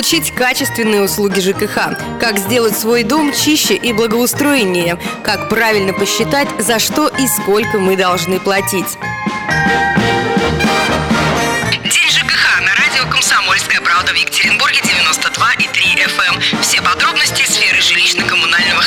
получить качественные услуги ЖКХ, как сделать свой дом чище и благоустроеннее, как правильно посчитать, за что и сколько мы должны платить. День ЖКХ на радио «Комсомольская правда» в Екатеринбурге 92,3 FM. Эм. Все подробности сферы жилищно-коммунального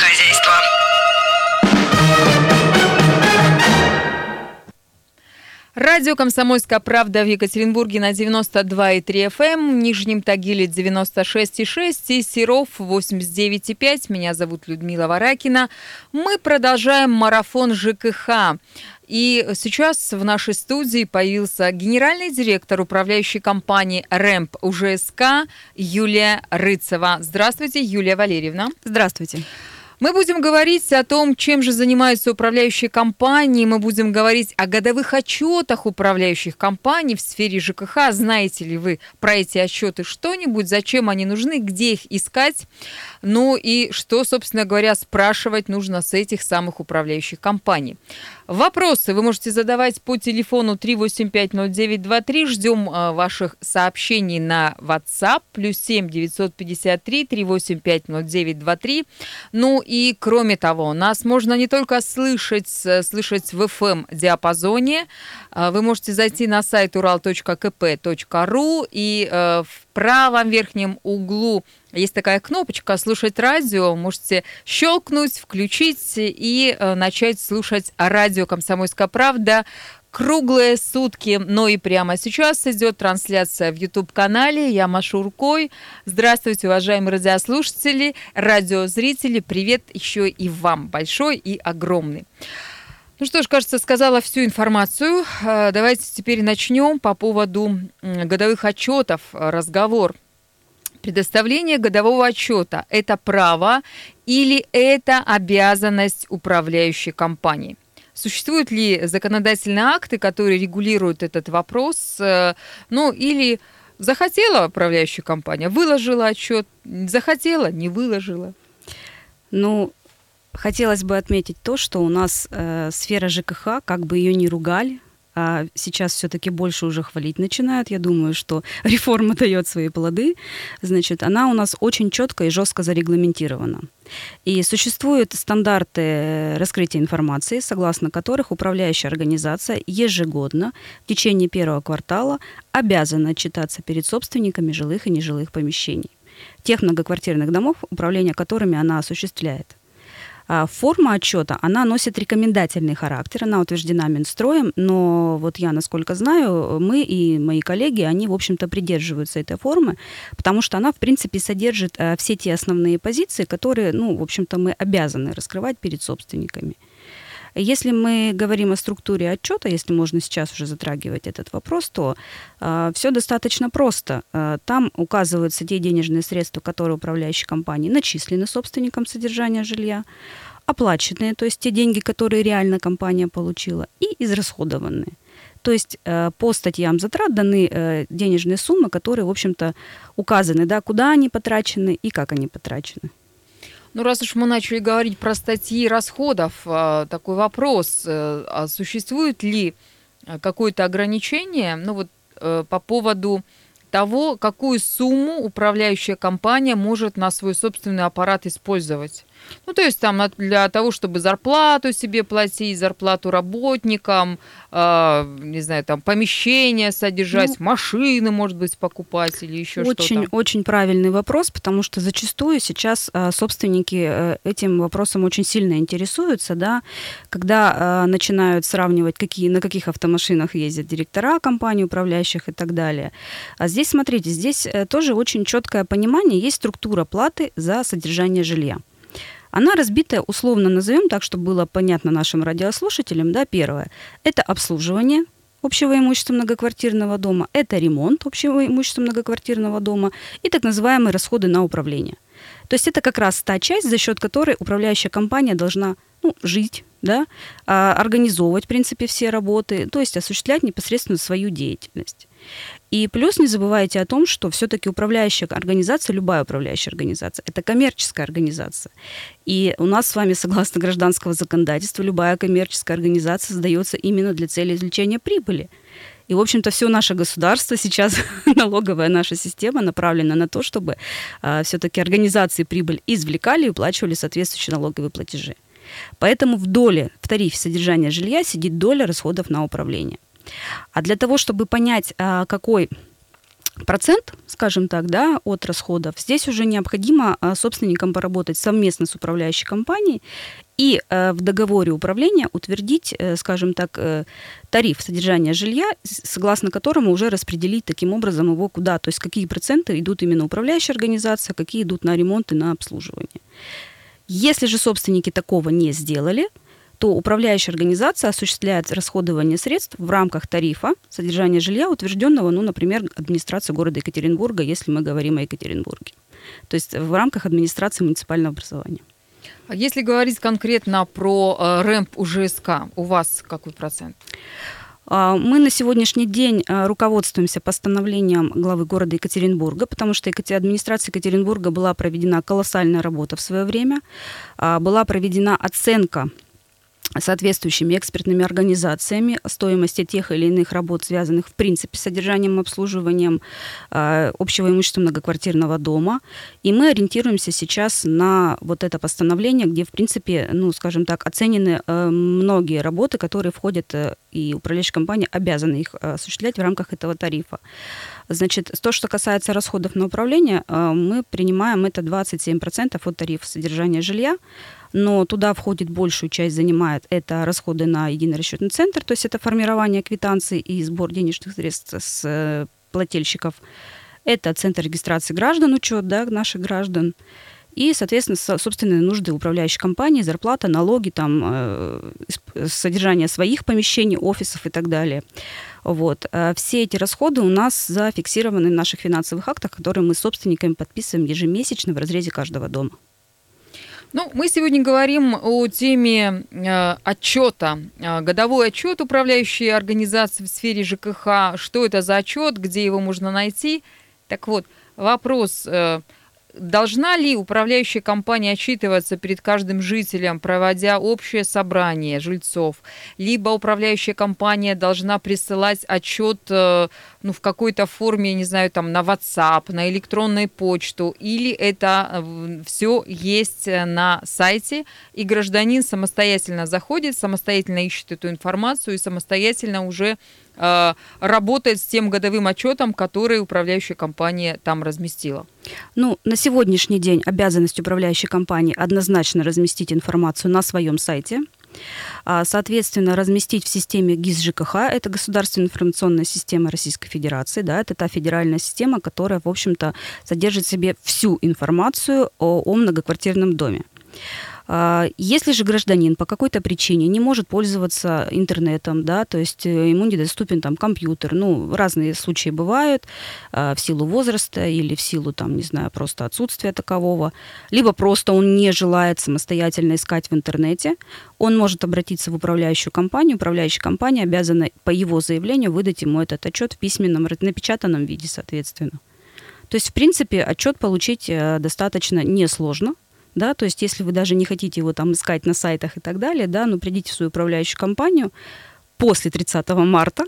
Радио «Комсомольская правда» в Екатеринбурге на 92,3 FM, эм, в Нижнем Тагиле 96,6 и Серов 89,5. Меня зовут Людмила Варакина. Мы продолжаем марафон ЖКХ. И сейчас в нашей студии появился генеральный директор управляющей компании «Рэмп УЖСК» Юлия Рыцева. Здравствуйте, Юлия Валерьевна. Здравствуйте. Мы будем говорить о том, чем же занимаются управляющие компании. Мы будем говорить о годовых отчетах управляющих компаний в сфере ЖКХ. Знаете ли вы про эти отчеты что-нибудь? Зачем они нужны? Где их искать? Ну и что, собственно говоря, спрашивать нужно с этих самых управляющих компаний. Вопросы вы можете задавать по телефону 3850923. Ждем э, ваших сообщений на WhatsApp. Плюс 7 953 3850923. Ну и кроме того, нас можно не только слышать, слышать в FM-диапазоне. Э, вы можете зайти на сайт ural.kp.ru и э, в правом верхнем углу есть такая кнопочка «Слушать радио». Можете щелкнуть, включить и э, начать слушать радио «Комсомольская правда» круглые сутки. Но и прямо сейчас идет трансляция в YouTube-канале. Я машу рукой. Здравствуйте, уважаемые радиослушатели, радиозрители. Привет еще и вам большой и огромный. Ну что ж, кажется, сказала всю информацию. Э, давайте теперь начнем по поводу годовых отчетов разговор. Предоставление годового отчета – это право или это обязанность управляющей компании? Существуют ли законодательные акты, которые регулируют этот вопрос? Э, ну, или захотела управляющая компания, выложила отчет, захотела, не выложила? Ну, хотелось бы отметить то, что у нас э, сфера ЖКХ, как бы ее ни ругали, а сейчас все-таки больше уже хвалить начинают. Я думаю, что реформа дает свои плоды. Значит, она у нас очень четко и жестко зарегламентирована. И существуют стандарты раскрытия информации, согласно которых управляющая организация ежегодно в течение первого квартала обязана отчитаться перед собственниками жилых и нежилых помещений тех многоквартирных домов, управление которыми она осуществляет. А, форма отчета, она носит рекомендательный характер, она утверждена Минстроем, но вот я, насколько знаю, мы и мои коллеги, они, в общем-то, придерживаются этой формы, потому что она, в принципе, содержит э, все те основные позиции, которые, ну, в общем-то, мы обязаны раскрывать перед собственниками. Если мы говорим о структуре отчета, если можно сейчас уже затрагивать этот вопрос, то э, все достаточно просто. Э, там указываются те денежные средства, которые управляющие компании начислены собственникам содержания жилья, оплаченные, то есть те деньги, которые реально компания получила, и израсходованные. То есть э, по статьям затрат даны э, денежные суммы, которые, в общем-то, указаны, да, куда они потрачены и как они потрачены. Ну, раз уж мы начали говорить про статьи расходов, а, такой вопрос, э, а существует ли э, какое-то ограничение, ну вот э, по поводу того, какую сумму управляющая компания может на свой собственный аппарат использовать? Ну, то есть там для того, чтобы зарплату себе платить, зарплату работникам, э, не знаю, там помещения содержать, ну, машины, может быть, покупать или еще очень, что-то. Очень правильный вопрос, потому что зачастую сейчас э, собственники э, этим вопросом очень сильно интересуются, да, когда э, начинают сравнивать, какие, на каких автомашинах ездят директора компаний, управляющих и так далее. А здесь, смотрите, здесь э, тоже очень четкое понимание, есть структура платы за содержание жилья. Она разбита, условно назовем так, чтобы было понятно нашим радиослушателям. Да, первое – это обслуживание общего имущества многоквартирного дома, это ремонт общего имущества многоквартирного дома и так называемые расходы на управление. То есть это как раз та часть, за счет которой управляющая компания должна ну, жить, да, а, организовывать, в принципе, все работы, то есть осуществлять непосредственно свою деятельность. И плюс не забывайте о том, что все-таки управляющая организация, любая управляющая организация, это коммерческая организация. И у нас с вами, согласно гражданского законодательства, любая коммерческая организация создается именно для цели извлечения прибыли. И, в общем-то, все наше государство сейчас, налоговая наша система направлена на то, чтобы а, все-таки организации прибыль извлекали и уплачивали соответствующие налоговые платежи. Поэтому в доле, в тарифе содержания жилья сидит доля расходов на управление. А для того, чтобы понять, а, какой процент, скажем так, да, от расходов, здесь уже необходимо а, собственникам поработать совместно с управляющей компанией и э, в договоре управления утвердить, э, скажем так, э, тариф содержания жилья, согласно которому уже распределить таким образом его куда, то есть какие проценты идут именно управляющая организация, какие идут на ремонт и на обслуживание. Если же собственники такого не сделали, то управляющая организация осуществляет расходование средств в рамках тарифа содержания жилья, утвержденного, ну, например, администрацией города Екатеринбурга, если мы говорим о Екатеринбурге. То есть в рамках администрации муниципального образования. А если говорить конкретно про э, рэмп УЖСК, у вас какой процент? А, мы на сегодняшний день а, руководствуемся постановлением главы города Екатеринбурга, потому что администрация Екатеринбурга была проведена колоссальная работа в свое время, а, была проведена оценка соответствующими экспертными организациями стоимости тех или иных работ, связанных в принципе с содержанием обслуживанием э, общего имущества многоквартирного дома. И мы ориентируемся сейчас на вот это постановление, где в принципе, ну, скажем так, оценены э, многие работы, которые входят, э, и управляющая компания обязана их э, осуществлять в рамках этого тарифа. Значит, то, что касается расходов на управление, э, мы принимаем это 27% от тарифа содержания жилья но туда входит большую часть, занимает это расходы на единый расчетный центр, то есть это формирование квитанций и сбор денежных средств с э, плательщиков. Это центр регистрации граждан, учет да, наших граждан. И, соответственно, собственные нужды управляющей компании, зарплата, налоги, там, э, содержание своих помещений, офисов и так далее. Вот. Э, все эти расходы у нас зафиксированы в наших финансовых актах, которые мы с собственниками подписываем ежемесячно в разрезе каждого дома. Ну, мы сегодня говорим о теме э, отчета, э, годовой отчет управляющей организации в сфере ЖКХ. Что это за отчет, где его можно найти? Так вот, вопрос. Э, Должна ли управляющая компания отчитываться перед каждым жителем, проводя общее собрание жильцов? Либо управляющая компания должна присылать отчет э, ну, в какой-то форме, не знаю, там на WhatsApp, на электронную почту, или это э, все есть на сайте, и гражданин самостоятельно заходит, самостоятельно ищет эту информацию и самостоятельно уже Э, работает с тем годовым отчетом, который управляющая компания там разместила? Ну, на сегодняшний день обязанность управляющей компании однозначно разместить информацию на своем сайте. А, соответственно, разместить в системе ГИС ЖКХ, это государственная информационная система Российской Федерации, да, это та федеральная система, которая, в общем-то, содержит в себе всю информацию о, о многоквартирном доме. А, если же гражданин по какой-то причине не может пользоваться интернетом, да, то есть э, ему недоступен там компьютер, ну, разные случаи бывают а, в силу возраста или в силу, там, не знаю, просто отсутствия такового, либо просто он не желает самостоятельно искать в интернете, он может обратиться в управляющую компанию, управляющая компания обязана по его заявлению выдать ему этот отчет в письменном, напечатанном виде, соответственно. То есть, в принципе, отчет получить э, достаточно несложно, да, то есть если вы даже не хотите его там искать на сайтах и так далее, да, ну придите в свою управляющую компанию после 30 марта,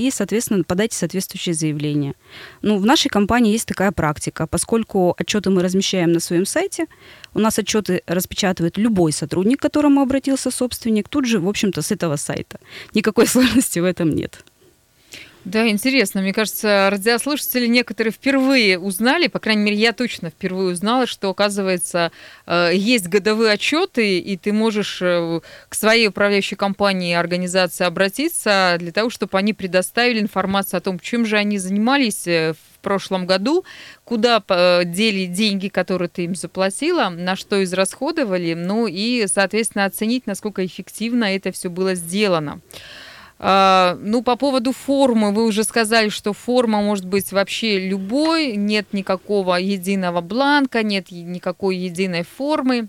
и, соответственно, подайте соответствующее заявление. Ну, в нашей компании есть такая практика, поскольку отчеты мы размещаем на своем сайте, у нас отчеты распечатывает любой сотрудник, к которому обратился собственник, тут же, в общем-то, с этого сайта. Никакой сложности в этом нет. Да, интересно. Мне кажется, радиослушатели некоторые впервые узнали, по крайней мере, я точно впервые узнала, что, оказывается, э, есть годовые отчеты, и ты можешь э, к своей управляющей компании организации обратиться для того, чтобы они предоставили информацию о том, чем же они занимались э, в прошлом году, куда дели деньги, которые ты им заплатила, на что израсходовали, ну и, соответственно, оценить, насколько эффективно это все было сделано. А, ну, по поводу формы, вы уже сказали, что форма может быть вообще любой, нет никакого единого бланка, нет никакой единой формы.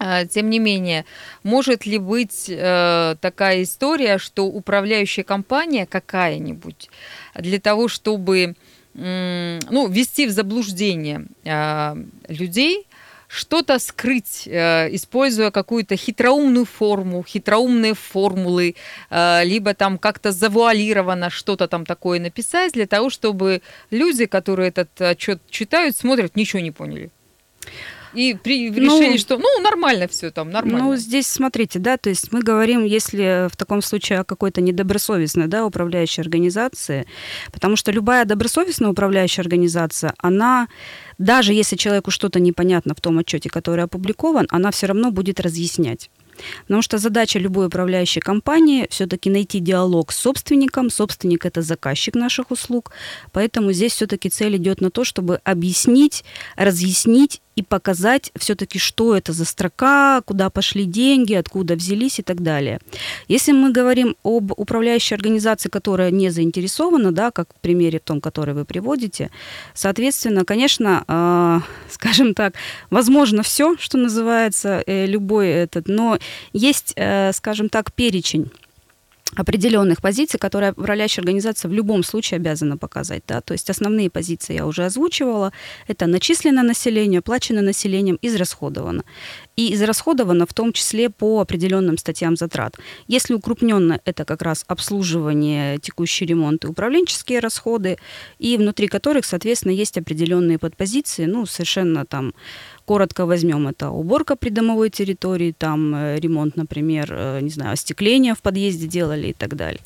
А, тем не менее, может ли быть э, такая история, что управляющая компания какая-нибудь для того, чтобы ну, ввести в заблуждение э, людей, что-то скрыть, э, используя какую-то хитроумную форму, хитроумные формулы, э, либо там как-то завуалировано что-то там такое написать для того, чтобы люди, которые этот отчет читают, смотрят, ничего не поняли. И при, решили, ну, что ну нормально все там, нормально. Ну, здесь смотрите, да, то есть мы говорим, если в таком случае о какой-то недобросовестной, да, управляющей организации, потому что любая добросовестная управляющая организация, она даже если человеку что-то непонятно в том отчете, который опубликован, она все равно будет разъяснять. Потому что задача любой управляющей компании все-таки найти диалог с собственником. Собственник это заказчик наших услуг. Поэтому здесь все-таки цель идет на то, чтобы объяснить, разъяснить и показать все-таки, что это за строка, куда пошли деньги, откуда взялись и так далее. Если мы говорим об управляющей организации, которая не заинтересована, да, как в примере том, который вы приводите, соответственно, конечно, э, скажем так, возможно все, что называется, э, любой этот, но есть, э, скажем так, перечень определенных позиций, которые управляющая организация в любом случае обязана показать. Да? То есть основные позиции я уже озвучивала. Это начислено население, оплачено населением, израсходовано. И израсходовано в том числе по определенным статьям затрат. Если укрупненно, это как раз обслуживание, текущий ремонт и управленческие расходы, и внутри которых, соответственно, есть определенные подпозиции, ну, совершенно там коротко возьмем, это уборка придомовой территории, там э, ремонт, например, э, не знаю, остекление в подъезде делали и так далее.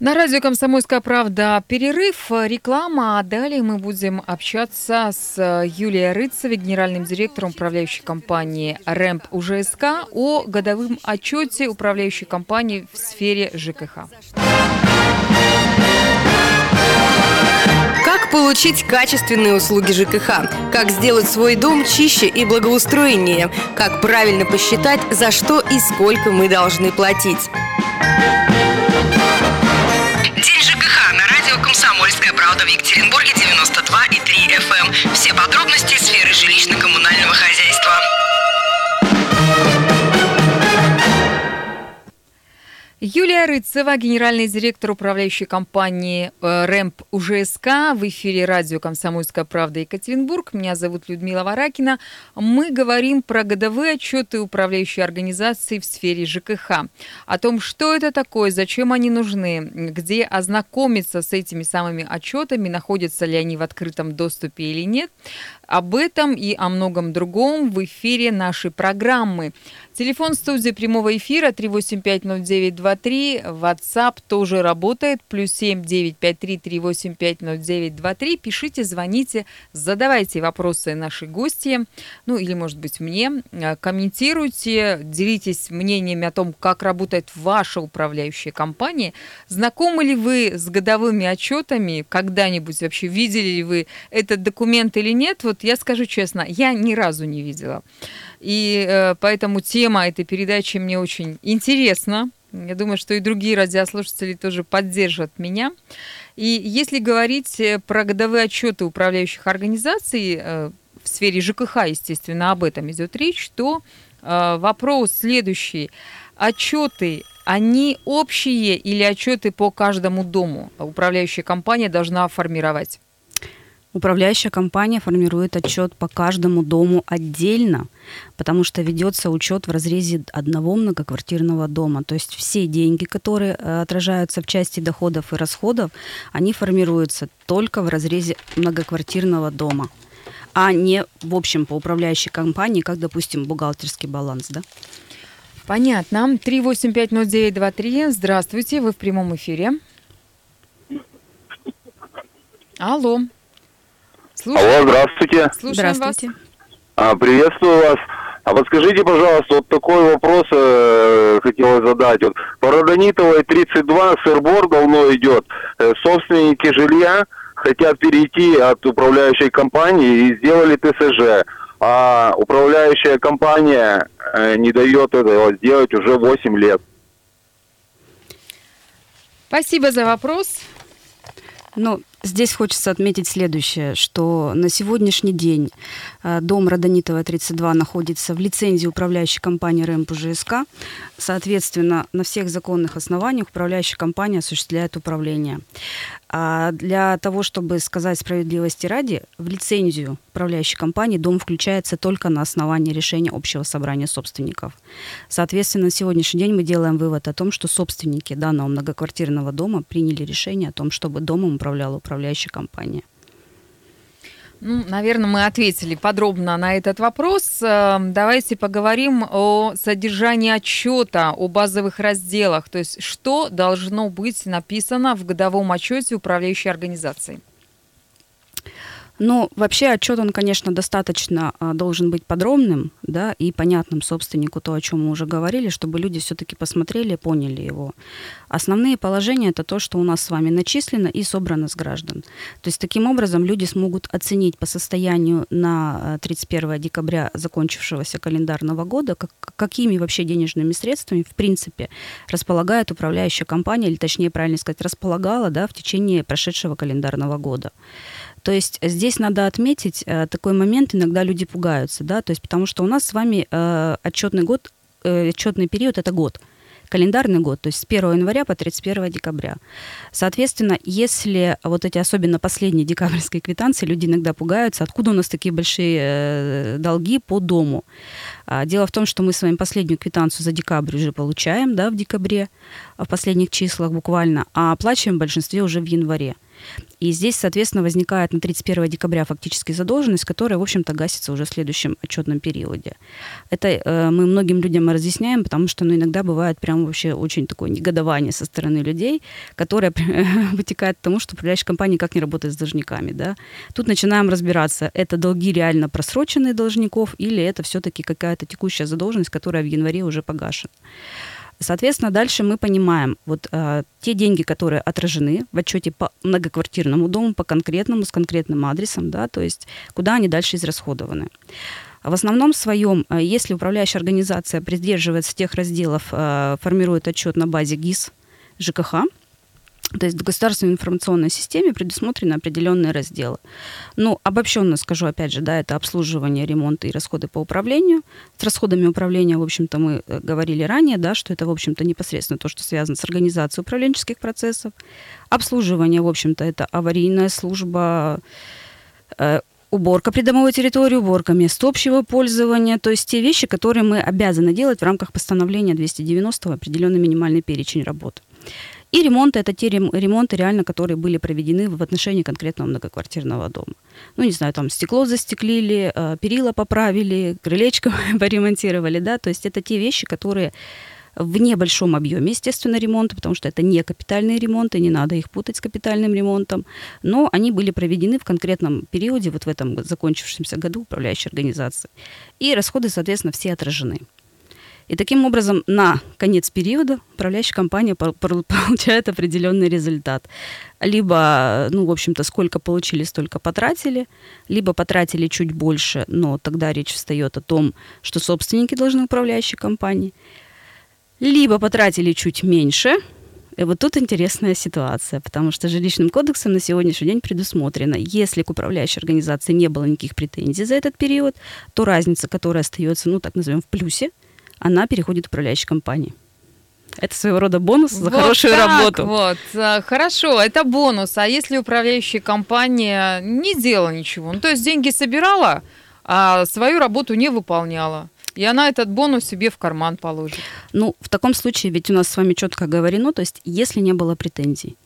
На радио «Комсомольская правда» перерыв, реклама, а далее мы будем общаться с Юлией Рыцевой, генеральным директором управляющей компании «Рэмп УЖСК» о годовом отчете управляющей компании в сфере ЖКХ. Получить качественные услуги ЖКХ? Как сделать свой дом чище и благоустроеннее? Как правильно посчитать, за что и сколько мы должны платить? День ЖКХ на радио «Комсомольская правда» в Екатеринбурге 92,3 FM. Эм. Все подробности сферы жилищно-коммунального Юлия Рыцева, генеральный директор управляющей компании э, РЭМП УЖСК в эфире радио «Комсомольская правда» Екатеринбург. Меня зовут Людмила Варакина. Мы говорим про годовые отчеты управляющей организации в сфере ЖКХ. О том, что это такое, зачем они нужны, где ознакомиться с этими самыми отчетами, находятся ли они в открытом доступе или нет. Об этом и о многом другом в эфире нашей программы. Телефон студии прямого эфира 3850923. WhatsApp тоже работает. Плюс 7 953 3850923. Пишите, звоните, задавайте вопросы нашей гости. Ну или, может быть, мне. Комментируйте, делитесь мнениями о том, как работает ваша управляющая компания. Знакомы ли вы с годовыми отчетами? Когда-нибудь вообще видели ли вы этот документ или нет? Вот я скажу честно, я ни разу не видела. И э, поэтому тема этой передачи мне очень интересна. Я думаю, что и другие радиослушатели тоже поддержат меня. И если говорить э, про годовые отчеты управляющих организаций э, в сфере ЖКХ, естественно, об этом идет речь, то вопрос следующий. Отчеты, они общие или отчеты по каждому дому управляющая компания должна формировать? Управляющая компания формирует отчет по каждому дому отдельно, потому что ведется учет в разрезе одного многоквартирного дома. То есть все деньги, которые э, отражаются в части доходов и расходов, они формируются только в разрезе многоквартирного дома, а не в общем по управляющей компании, как, допустим, бухгалтерский баланс. Да? Понятно. 3850923. Здравствуйте, вы в прямом эфире. Алло. Слушаем. Алло, здравствуйте. Слушаем здравствуйте. Вас. А, приветствую вас. А подскажите, пожалуйста, вот такой вопрос э, хотелось задать. Вот по Родонитовой 32 сырбор давно идет. Э, собственники жилья хотят перейти от управляющей компании и сделали ТСЖ. А управляющая компания э, не дает этого сделать уже 8 лет. Спасибо за вопрос. Ну, Здесь хочется отметить следующее, что на сегодняшний день э, дом Родонитова 32 находится в лицензии управляющей компании РЭМП ЖСК. Соответственно, на всех законных основаниях управляющая компания осуществляет управление. А для того, чтобы сказать справедливости ради, в лицензию управляющей компании дом включается только на основании решения общего собрания собственников. Соответственно, на сегодняшний день мы делаем вывод о том, что собственники данного многоквартирного дома приняли решение о том, чтобы домом управляла управляющая компания. Ну, наверное, мы ответили подробно на этот вопрос. Эм, давайте поговорим о содержании отчета, о базовых разделах. То есть, что должно быть написано в годовом отчете управляющей организации? Ну, вообще отчет, он, конечно, достаточно а, должен быть подробным, да, и понятным собственнику, то, о чем мы уже говорили, чтобы люди все-таки посмотрели, поняли его. Основные положения это то, что у нас с вами начислено и собрано с граждан. То есть таким образом люди смогут оценить по состоянию на 31 а, декабря закончившегося календарного года, как, какими вообще денежными средствами, в принципе, располагает управляющая компания, или точнее, правильно сказать, располагала да, в течение прошедшего календарного года. То есть здесь надо отметить э, такой момент, иногда люди пугаются, да, то есть потому что у нас с вами э, отчетный год, э, отчетный период это год календарный год, то есть с 1 января по 31 декабря. Соответственно, если вот эти особенно последние декабрьские квитанции, люди иногда пугаются, откуда у нас такие большие э, долги по дому. А, дело в том, что мы с вами последнюю квитанцию за декабрь уже получаем, да, в декабре, в последних числах буквально, а оплачиваем в большинстве уже в январе. И здесь, соответственно, возникает на 31 декабря фактически задолженность, которая, в общем-то, гасится уже в следующем отчетном периоде. Это э, мы многим людям разъясняем, потому что ну, иногда бывает прям вообще очень такое негодование со стороны людей, которое вытекает к тому, что управляющая компания никак не работает с должниками. Да? Тут начинаем разбираться, это долги реально просроченные должников или это все-таки какая-то текущая задолженность, которая в январе уже погашена. Соответственно, дальше мы понимаем, вот э, те деньги, которые отражены в отчете по многоквартирному дому, по конкретному, с конкретным адресом, да, то есть куда они дальше израсходованы. В основном своем, э, если управляющая организация придерживается тех разделов, э, формирует отчет на базе ГИС ЖКХ, то есть в государственной информационной системе предусмотрены определенные разделы. Ну, обобщенно скажу, опять же, да, это обслуживание, ремонт и расходы по управлению. С расходами управления, в общем-то, мы э, говорили ранее, да, что это, в общем-то, непосредственно то, что связано с организацией управленческих процессов. Обслуживание, в общем-то, это аварийная служба, э, уборка придомовой территории, уборка мест общего пользования, то есть те вещи, которые мы обязаны делать в рамках постановления 290 в определенный минимальный перечень работ. И ремонты – это те ремонты реально, которые были проведены в отношении конкретного многоквартирного дома. Ну, не знаю, там стекло застеклили, э, перила поправили, крылечко поремонтировали, да, то есть это те вещи, которые в небольшом объеме, естественно, ремонта, потому что это не капитальные ремонты, не надо их путать с капитальным ремонтом, но они были проведены в конкретном периоде, вот в этом закончившемся году управляющей организации. И расходы, соответственно, все отражены. И таким образом на конец периода управляющая компания получает определенный результат. Либо, ну, в общем-то, сколько получили, столько потратили, либо потратили чуть больше, но тогда речь встает о том, что собственники должны управляющей компании, либо потратили чуть меньше, и вот тут интересная ситуация, потому что жилищным кодексом на сегодняшний день предусмотрено, если к управляющей организации не было никаких претензий за этот период, то разница, которая остается, ну так назовем, в плюсе, она переходит в управляющей компании. Это своего рода бонус за вот хорошую так работу. Вот, а, хорошо, это бонус. А если управляющая компания не делала ничего, ну то есть деньги собирала, а свою работу не выполняла? И она этот бонус себе в карман положит. Ну, в таком случае ведь у нас с вами четко говорено, то есть если не было претензий,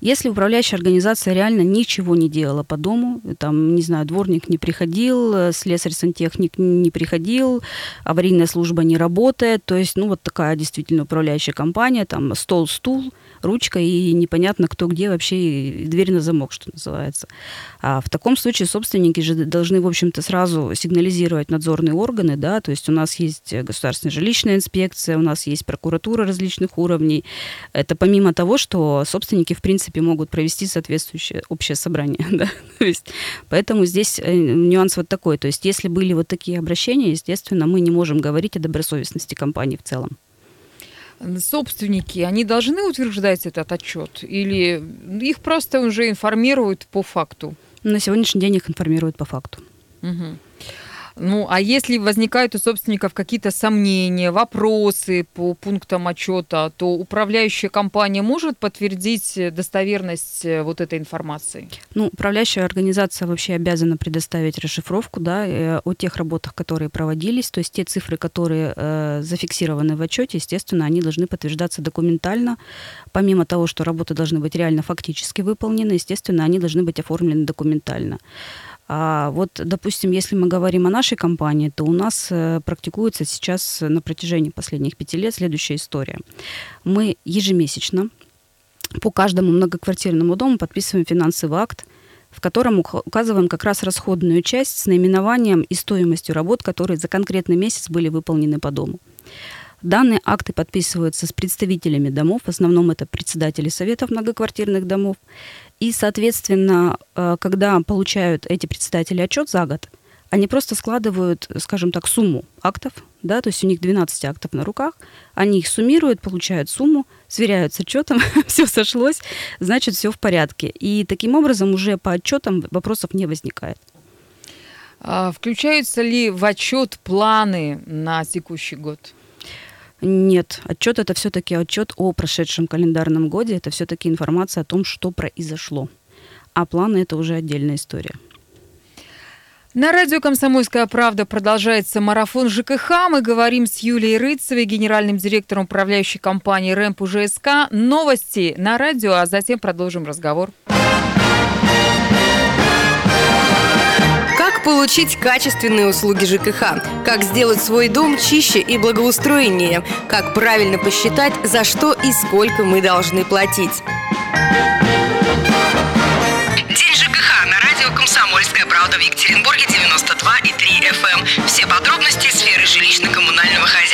если управляющая организация реально ничего не делала по дому, там, не знаю, дворник не приходил, э, слесарь-сантехник не приходил, аварийная служба не работает, то есть, ну, вот такая действительно управляющая компания, там, стол-стул – ручка, и непонятно, кто где вообще, дверь на замок, что называется. А в таком случае собственники же должны, в общем-то, сразу сигнализировать надзорные органы, да, то есть у нас есть государственная жилищная инспекция, у нас есть прокуратура различных уровней. Это помимо того, что собственники, в принципе, могут провести соответствующее общее собрание, да, то есть поэтому здесь э, нюанс вот такой, то есть если были вот такие обращения, естественно, мы не можем говорить о добросовестности компании в целом. Собственники, они должны утверждать этот отчет или их просто уже информируют по факту? На сегодняшний день их информируют по факту. Угу. Ну, а если возникают у собственников какие-то сомнения, вопросы по пунктам отчета, то управляющая компания может подтвердить достоверность э, вот этой информации? Ну, управляющая организация вообще обязана предоставить расшифровку да, э, о тех работах, которые проводились. То есть те цифры, которые э, зафиксированы в отчете, естественно, они должны подтверждаться документально. Помимо того, что работы должны быть реально фактически выполнены, естественно, они должны быть оформлены документально. А вот, допустим, если мы говорим о нашей компании, то у нас э, практикуется сейчас на протяжении последних пяти лет следующая история. Мы ежемесячно по каждому многоквартирному дому подписываем финансовый акт, в котором указываем как раз расходную часть с наименованием и стоимостью работ, которые за конкретный месяц были выполнены по дому. Данные акты подписываются с представителями домов, в основном это председатели советов многоквартирных домов. И, соответственно, э, когда получают эти председатели отчет за год, они просто складывают, скажем так, сумму актов, да, то есть у них 12 актов на руках, они их суммируют, получают сумму, сверяют с отчетом, все сошлось, значит, все в порядке. И таким образом уже по отчетам вопросов не возникает. А включаются ли в отчет планы на текущий год? Нет, отчет это все-таки отчет о прошедшем календарном годе, это все-таки информация о том, что произошло. А планы это уже отдельная история. На радио «Комсомольская правда» продолжается марафон ЖКХ. Мы говорим с Юлией Рыцевой, генеральным директором управляющей компании «Рэмп УЖСК». Новости на радио, а затем продолжим разговор. Получить качественные услуги ЖКХ, как сделать свой дом чище и благоустроеннее, как правильно посчитать, за что и сколько мы должны платить. День ЖКХ на радио «Комсомольская правда» в Екатеринбурге 92 и 3 FM. Эм. Все подробности сферы жилищно-коммунального хозяйства.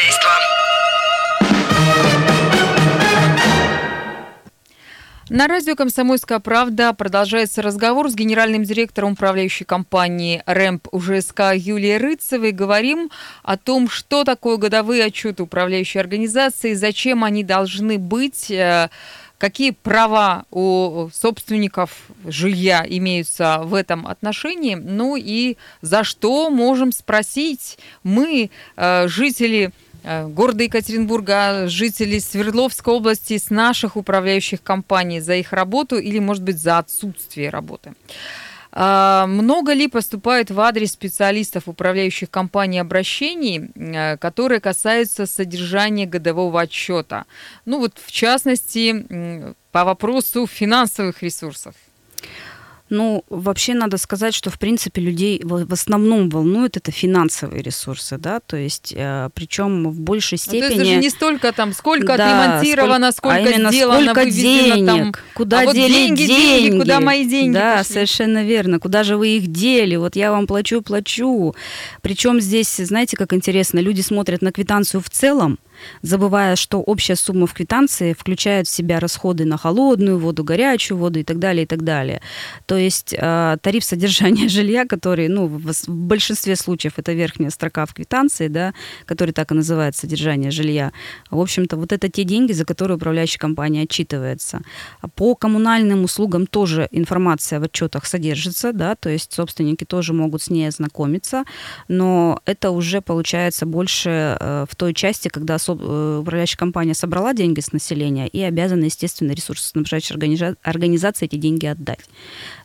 На радио «Комсомольская правда» продолжается разговор с генеральным директором управляющей компании «Рэмп УЖСК» Юлией Рыцевой. Говорим о том, что такое годовые отчеты управляющей организации, зачем они должны быть, э, какие права у собственников жилья имеются в этом отношении, ну и за что можем спросить мы, э, жители города Екатеринбурга, жителей Свердловской области, с наших управляющих компаний за их работу или, может быть, за отсутствие работы. А, много ли поступает в адрес специалистов управляющих компаний обращений, э, которые касаются содержания годового отчета? Ну вот, в частности, по вопросу финансовых ресурсов. Ну, вообще надо сказать, что, в принципе, людей в основном волнуют это финансовые ресурсы, да, то есть, э, причем в большей степени... Ну, то есть это же не столько там, сколько да, отремонтировано, сколько, сколько а именно сделано, сколько денег, там, куда а вот дели деньги, деньги, деньги, куда мои деньги Да, пошли? совершенно верно, куда же вы их дели, вот я вам плачу, плачу. Причем здесь, знаете, как интересно, люди смотрят на квитанцию в целом, забывая, что общая сумма в квитанции включает в себя расходы на холодную воду, горячую воду и так далее, и так далее. То есть э, тариф содержания жилья, который, ну, в, в большинстве случаев это верхняя строка в квитанции, да, который так и называется содержание жилья, в общем-то, вот это те деньги, за которые управляющая компания отчитывается. По коммунальным услугам тоже информация в отчетах содержится, да, то есть собственники тоже могут с ней ознакомиться, но это уже получается больше э, в той части, когда Э, управляющая компания собрала деньги с населения и обязана, естественно, ресурсоснабжающей организации эти деньги отдать.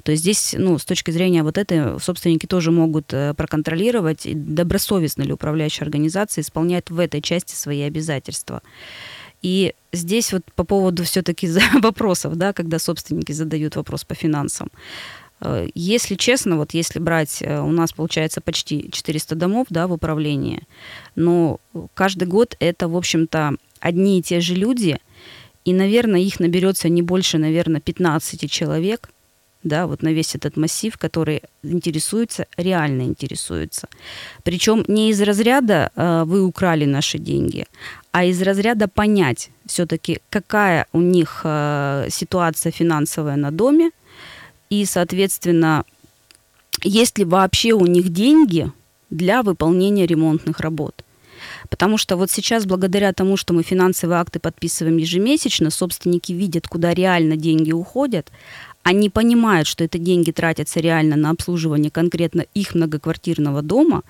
То есть здесь, ну, с точки зрения вот этой, собственники тоже могут э, проконтролировать, добросовестно ли управляющая организация исполняет в этой части свои обязательства. И здесь вот по поводу все-таки вопросов, да, когда собственники задают вопрос по финансам. Э, если честно, вот если брать, э, у нас получается почти 400 домов да, в управлении, но каждый год это, в общем-то, одни и те же люди, и, наверное, их наберется не больше, наверное, 15 человек, да, вот на весь этот массив, который интересуется, реально интересуется. Причем не из разряда э, вы украли наши деньги, а из разряда понять все-таки, какая у них э, ситуация финансовая на доме, и, соответственно, есть ли вообще у них деньги для выполнения ремонтных работ. Потому что вот сейчас, благодаря тому, что мы финансовые акты подписываем ежемесячно, собственники видят, куда реально деньги уходят, они понимают, что это деньги тратятся реально на обслуживание конкретно их многоквартирного дома,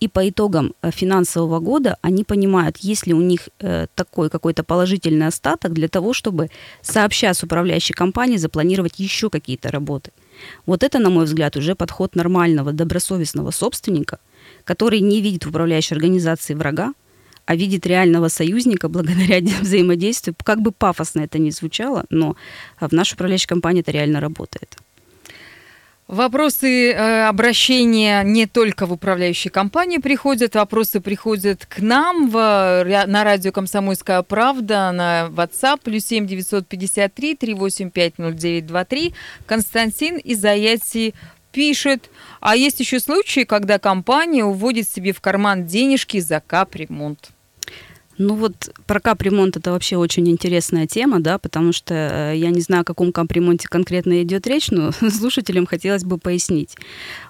и по итогам э, финансового года они понимают, есть ли у них э, такой какой-то положительный остаток для того, чтобы, сообща с управляющей компанией, запланировать еще какие-то работы. Вот это, на мой взгляд, уже подход нормального, добросовестного собственника, который не видит в управляющей организации врага, а видит реального союзника благодаря взаимодействию. Как бы пафосно это ни звучало, но в нашей управляющей компании это реально работает. Вопросы э, обращения не только в управляющей компании приходят, вопросы приходят к нам в, на радио «Комсомольская правда» на WhatsApp плюс 7 953 385 0923. Константин из Аяти пишет, а есть еще случаи, когда компания уводит себе в карман денежки за капремонт. Ну вот про капремонт это вообще очень интересная тема, да, потому что э, я не знаю, о каком капремонте конкретно идет речь, но слушателям хотелось бы пояснить.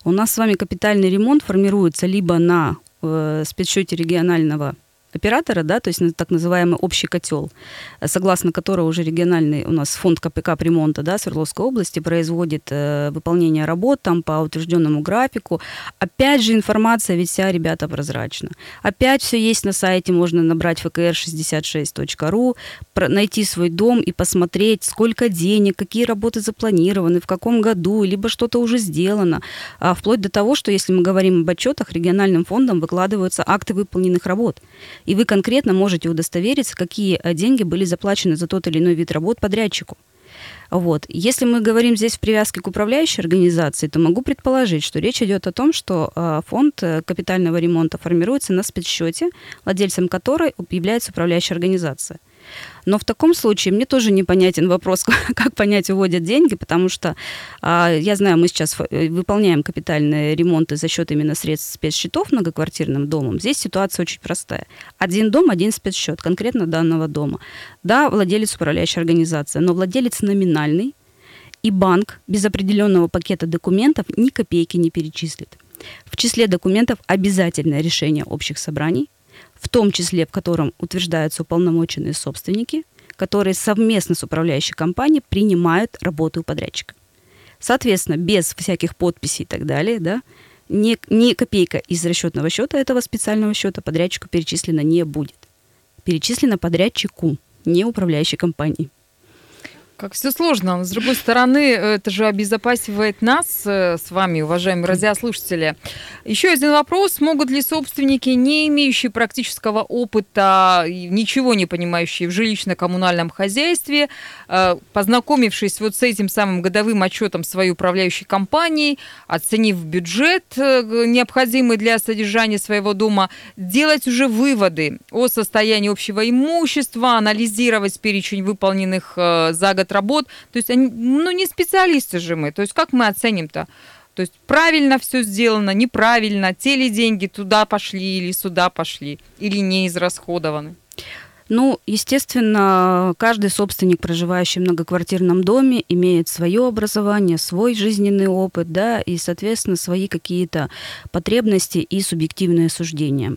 У нас с вами капитальный ремонт формируется либо на э, спецсчете регионального оператора, да, то есть так называемый общий котел, согласно которого уже региональный у нас фонд КПК ремонта да, Свердловской области производит э, выполнение работ там по утвержденному графику. Опять же, информация ведь вся, ребята, прозрачна. Опять все есть на сайте, можно набрать fkr66.ru, найти свой дом и посмотреть, сколько денег, какие работы запланированы, в каком году, либо что-то уже сделано. А вплоть до того, что если мы говорим об отчетах, региональным фондом выкладываются акты выполненных работ и вы конкретно можете удостовериться, какие э, деньги были заплачены за тот или иной вид работ подрядчику. Вот. Если мы говорим здесь в привязке к управляющей организации, то могу предположить, что речь идет о том, что э, фонд э, капитального ремонта формируется на спецсчете, владельцем которой является управляющая организация. Но в таком случае мне тоже непонятен вопрос, как понять, уводят деньги, потому что а, я знаю, мы сейчас э, выполняем капитальные ремонты за счет именно средств спецсчетов многоквартирным домом. Здесь ситуация очень простая. Один дом, один спецсчет, конкретно данного дома. Да, владелец управляющей организации, но владелец номинальный, и банк без определенного пакета документов ни копейки не перечислит. В числе документов обязательное решение общих собраний, в том числе в котором утверждаются уполномоченные собственники, которые совместно с управляющей компанией принимают работу у подрядчика. Соответственно, без всяких подписей и так далее, да, ни, ни копейка из расчетного счета этого специального счета подрядчику перечислена не будет. Перечислена подрядчику, не управляющей компании. Как все сложно. С другой стороны, это же обезопасивает нас э, с вами, уважаемые радиослушатели. Еще один вопрос. Могут ли собственники, не имеющие практического опыта, ничего не понимающие в жилищно-коммунальном хозяйстве, э, познакомившись вот с этим самым годовым отчетом своей управляющей компании, оценив бюджет, э, необходимый для содержания своего дома, делать уже выводы о состоянии общего имущества, анализировать перечень выполненных за год работ. То есть они, ну, не специалисты же мы. То есть как мы оценим-то? То есть правильно все сделано, неправильно, те ли деньги туда пошли или сюда пошли, или не израсходованы? Ну, естественно, каждый собственник, проживающий в многоквартирном доме, имеет свое образование, свой жизненный опыт, да, и, соответственно, свои какие-то потребности и субъективные суждения.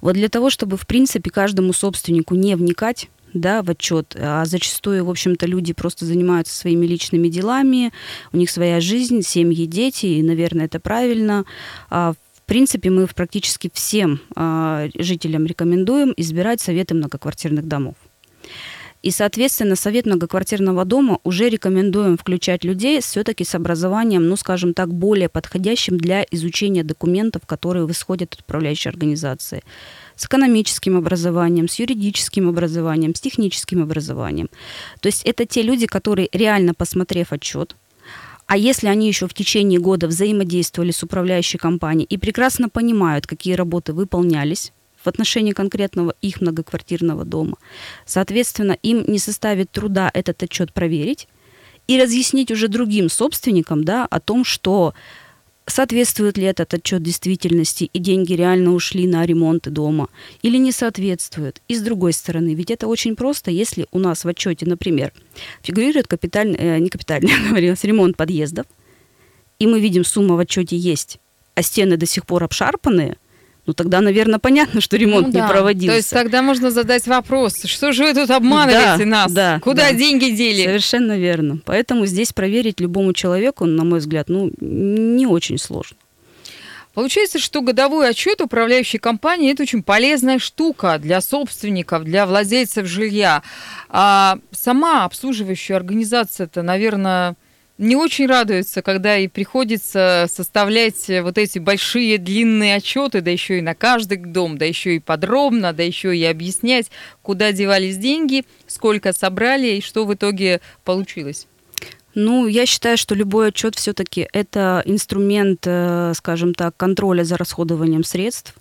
Вот для того, чтобы, в принципе, каждому собственнику не вникать да, в отчет. А зачастую, в общем-то, люди просто занимаются своими личными делами, у них своя жизнь, семьи, дети, и, наверное, это правильно. А, в принципе, мы практически всем а, жителям рекомендуем избирать советы многоквартирных домов. И, соответственно, совет многоквартирного дома уже рекомендуем включать людей все-таки с образованием, ну, скажем так, более подходящим для изучения документов, которые исходят от управляющей организации с экономическим образованием, с юридическим образованием, с техническим образованием. То есть это те люди, которые реально посмотрев отчет, а если они еще в течение года взаимодействовали с управляющей компанией и прекрасно понимают, какие работы выполнялись в отношении конкретного их многоквартирного дома, соответственно, им не составит труда этот отчет проверить и разъяснить уже другим собственникам да, о том, что соответствует ли этот отчет действительности, и деньги реально ушли на ремонт дома, или не соответствует. И с другой стороны, ведь это очень просто, если у нас в отчете, например, фигурирует капитальный, э, не капитальный, говорилось, ремонт подъездов, и мы видим, сумма в отчете есть, а стены до сих пор обшарпанные, ну тогда, наверное, понятно, что ремонт Ну не да. проводился. То есть тогда можно задать вопрос, что же вы тут обманываете Да, нас? да, Куда да. деньги дели? Совершенно верно. Поэтому здесь проверить любому человеку, на мой взгляд, ну, не очень сложно. Получается, что годовой отчет управляющей компании – это очень полезная штука для собственников, для владельцев жилья. А сама обслуживающая организация-то, наверное, не очень радуется, когда ей приходится составлять вот эти большие длинные отчеты, да еще и на каждый дом, да еще и подробно, да еще и объяснять, куда девались деньги, сколько собрали и что в итоге получилось. Ну, я считаю, что любой отчет все-таки это инструмент, э, скажем так, контроля за расходованием средств.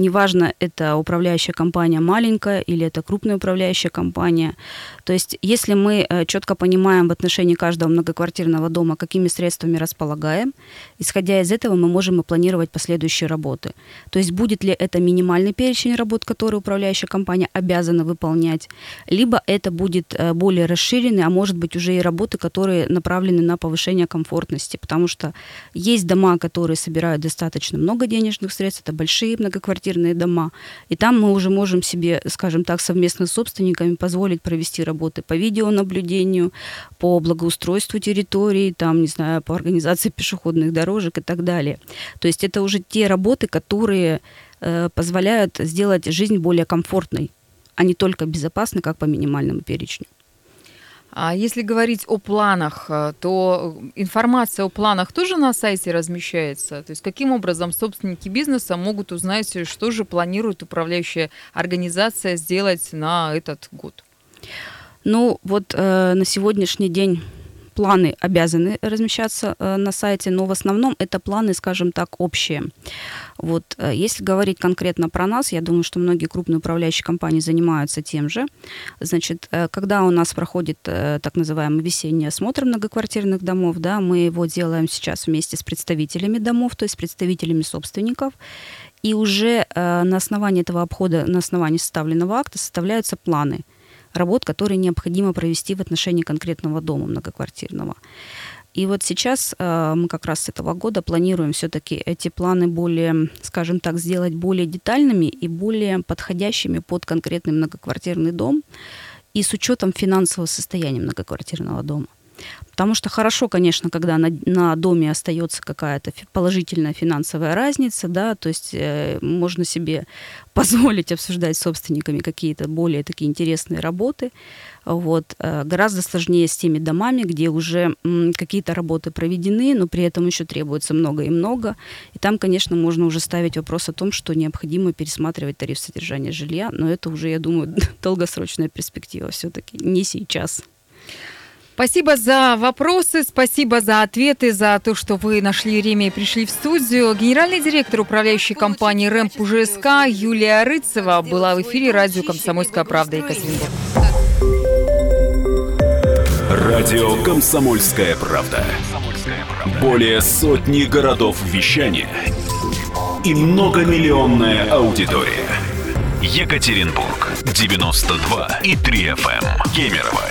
Неважно, это управляющая компания маленькая или это крупная управляющая компания. То есть, если мы э, четко понимаем в отношении каждого многоквартирного дома, какими средствами располагаем, исходя из этого мы можем и планировать последующие работы. То есть, будет ли это минимальный перечень работ, который управляющая компания обязана выполнять, либо это будет э, более расширенный, а может быть уже и работы, которые направлены на повышение комфортности, потому что есть дома, которые собирают достаточно много денежных средств, это большие многоквартирные дома, и там мы уже можем себе, скажем так, совместно с собственниками позволить провести работы по видеонаблюдению, по благоустройству территории, там, не знаю, по организации пешеходных дорожек и так далее. То есть это уже те работы, которые э, позволяют сделать жизнь более комфортной, а не только безопасной, как по минимальному перечню. А если говорить о планах, э, то информация о планах тоже на сайте размещается? То есть каким образом собственники бизнеса могут узнать, что же планирует управляющая организация сделать на этот год? Ну, вот э, на сегодняшний день планы обязаны размещаться э, на сайте, но в основном это планы, скажем так, общие. Вот, э, если говорить конкретно про нас, я думаю, что многие крупные управляющие компании занимаются тем же. Значит, э, когда у нас проходит так называемый весенний осмотр многоквартирных домов, да, мы его делаем сейчас вместе с представителями домов, то есть представителями собственников, и уже на основании этого обхода, на основании составленного акта составляются планы работ, которые необходимо провести в отношении конкретного дома многоквартирного. И вот сейчас э, мы как раз с этого года планируем все-таки эти планы более, скажем так, сделать более детальными и более подходящими под конкретный многоквартирный дом и с учетом финансового состояния многоквартирного дома. Потому что хорошо, конечно, когда на, на доме остается какая-то положительная финансовая разница, да, то есть э, можно себе позволить обсуждать с собственниками какие-то более такие интересные работы. Вот. Э, Гораздо сложнее с теми домами, где уже какие-то работы проведены, но при этом еще требуется много и много. И там, конечно, можно уже ставить вопрос о том, что необходимо пересматривать тариф содержания жилья, но это уже, я думаю, долгосрочная перспектива все-таки, не сейчас. Спасибо за вопросы, спасибо за ответы, за то, что вы нашли время и пришли в студию. Генеральный директор управляющей компании РЭМП УЖСК Юлия Рыцева была в эфире радио «Комсомольская правда» Екатеринбург. Радио «Комсомольская правда». Более сотни городов вещания и многомиллионная аудитория. Екатеринбург 92 и 3 FM. Кемерово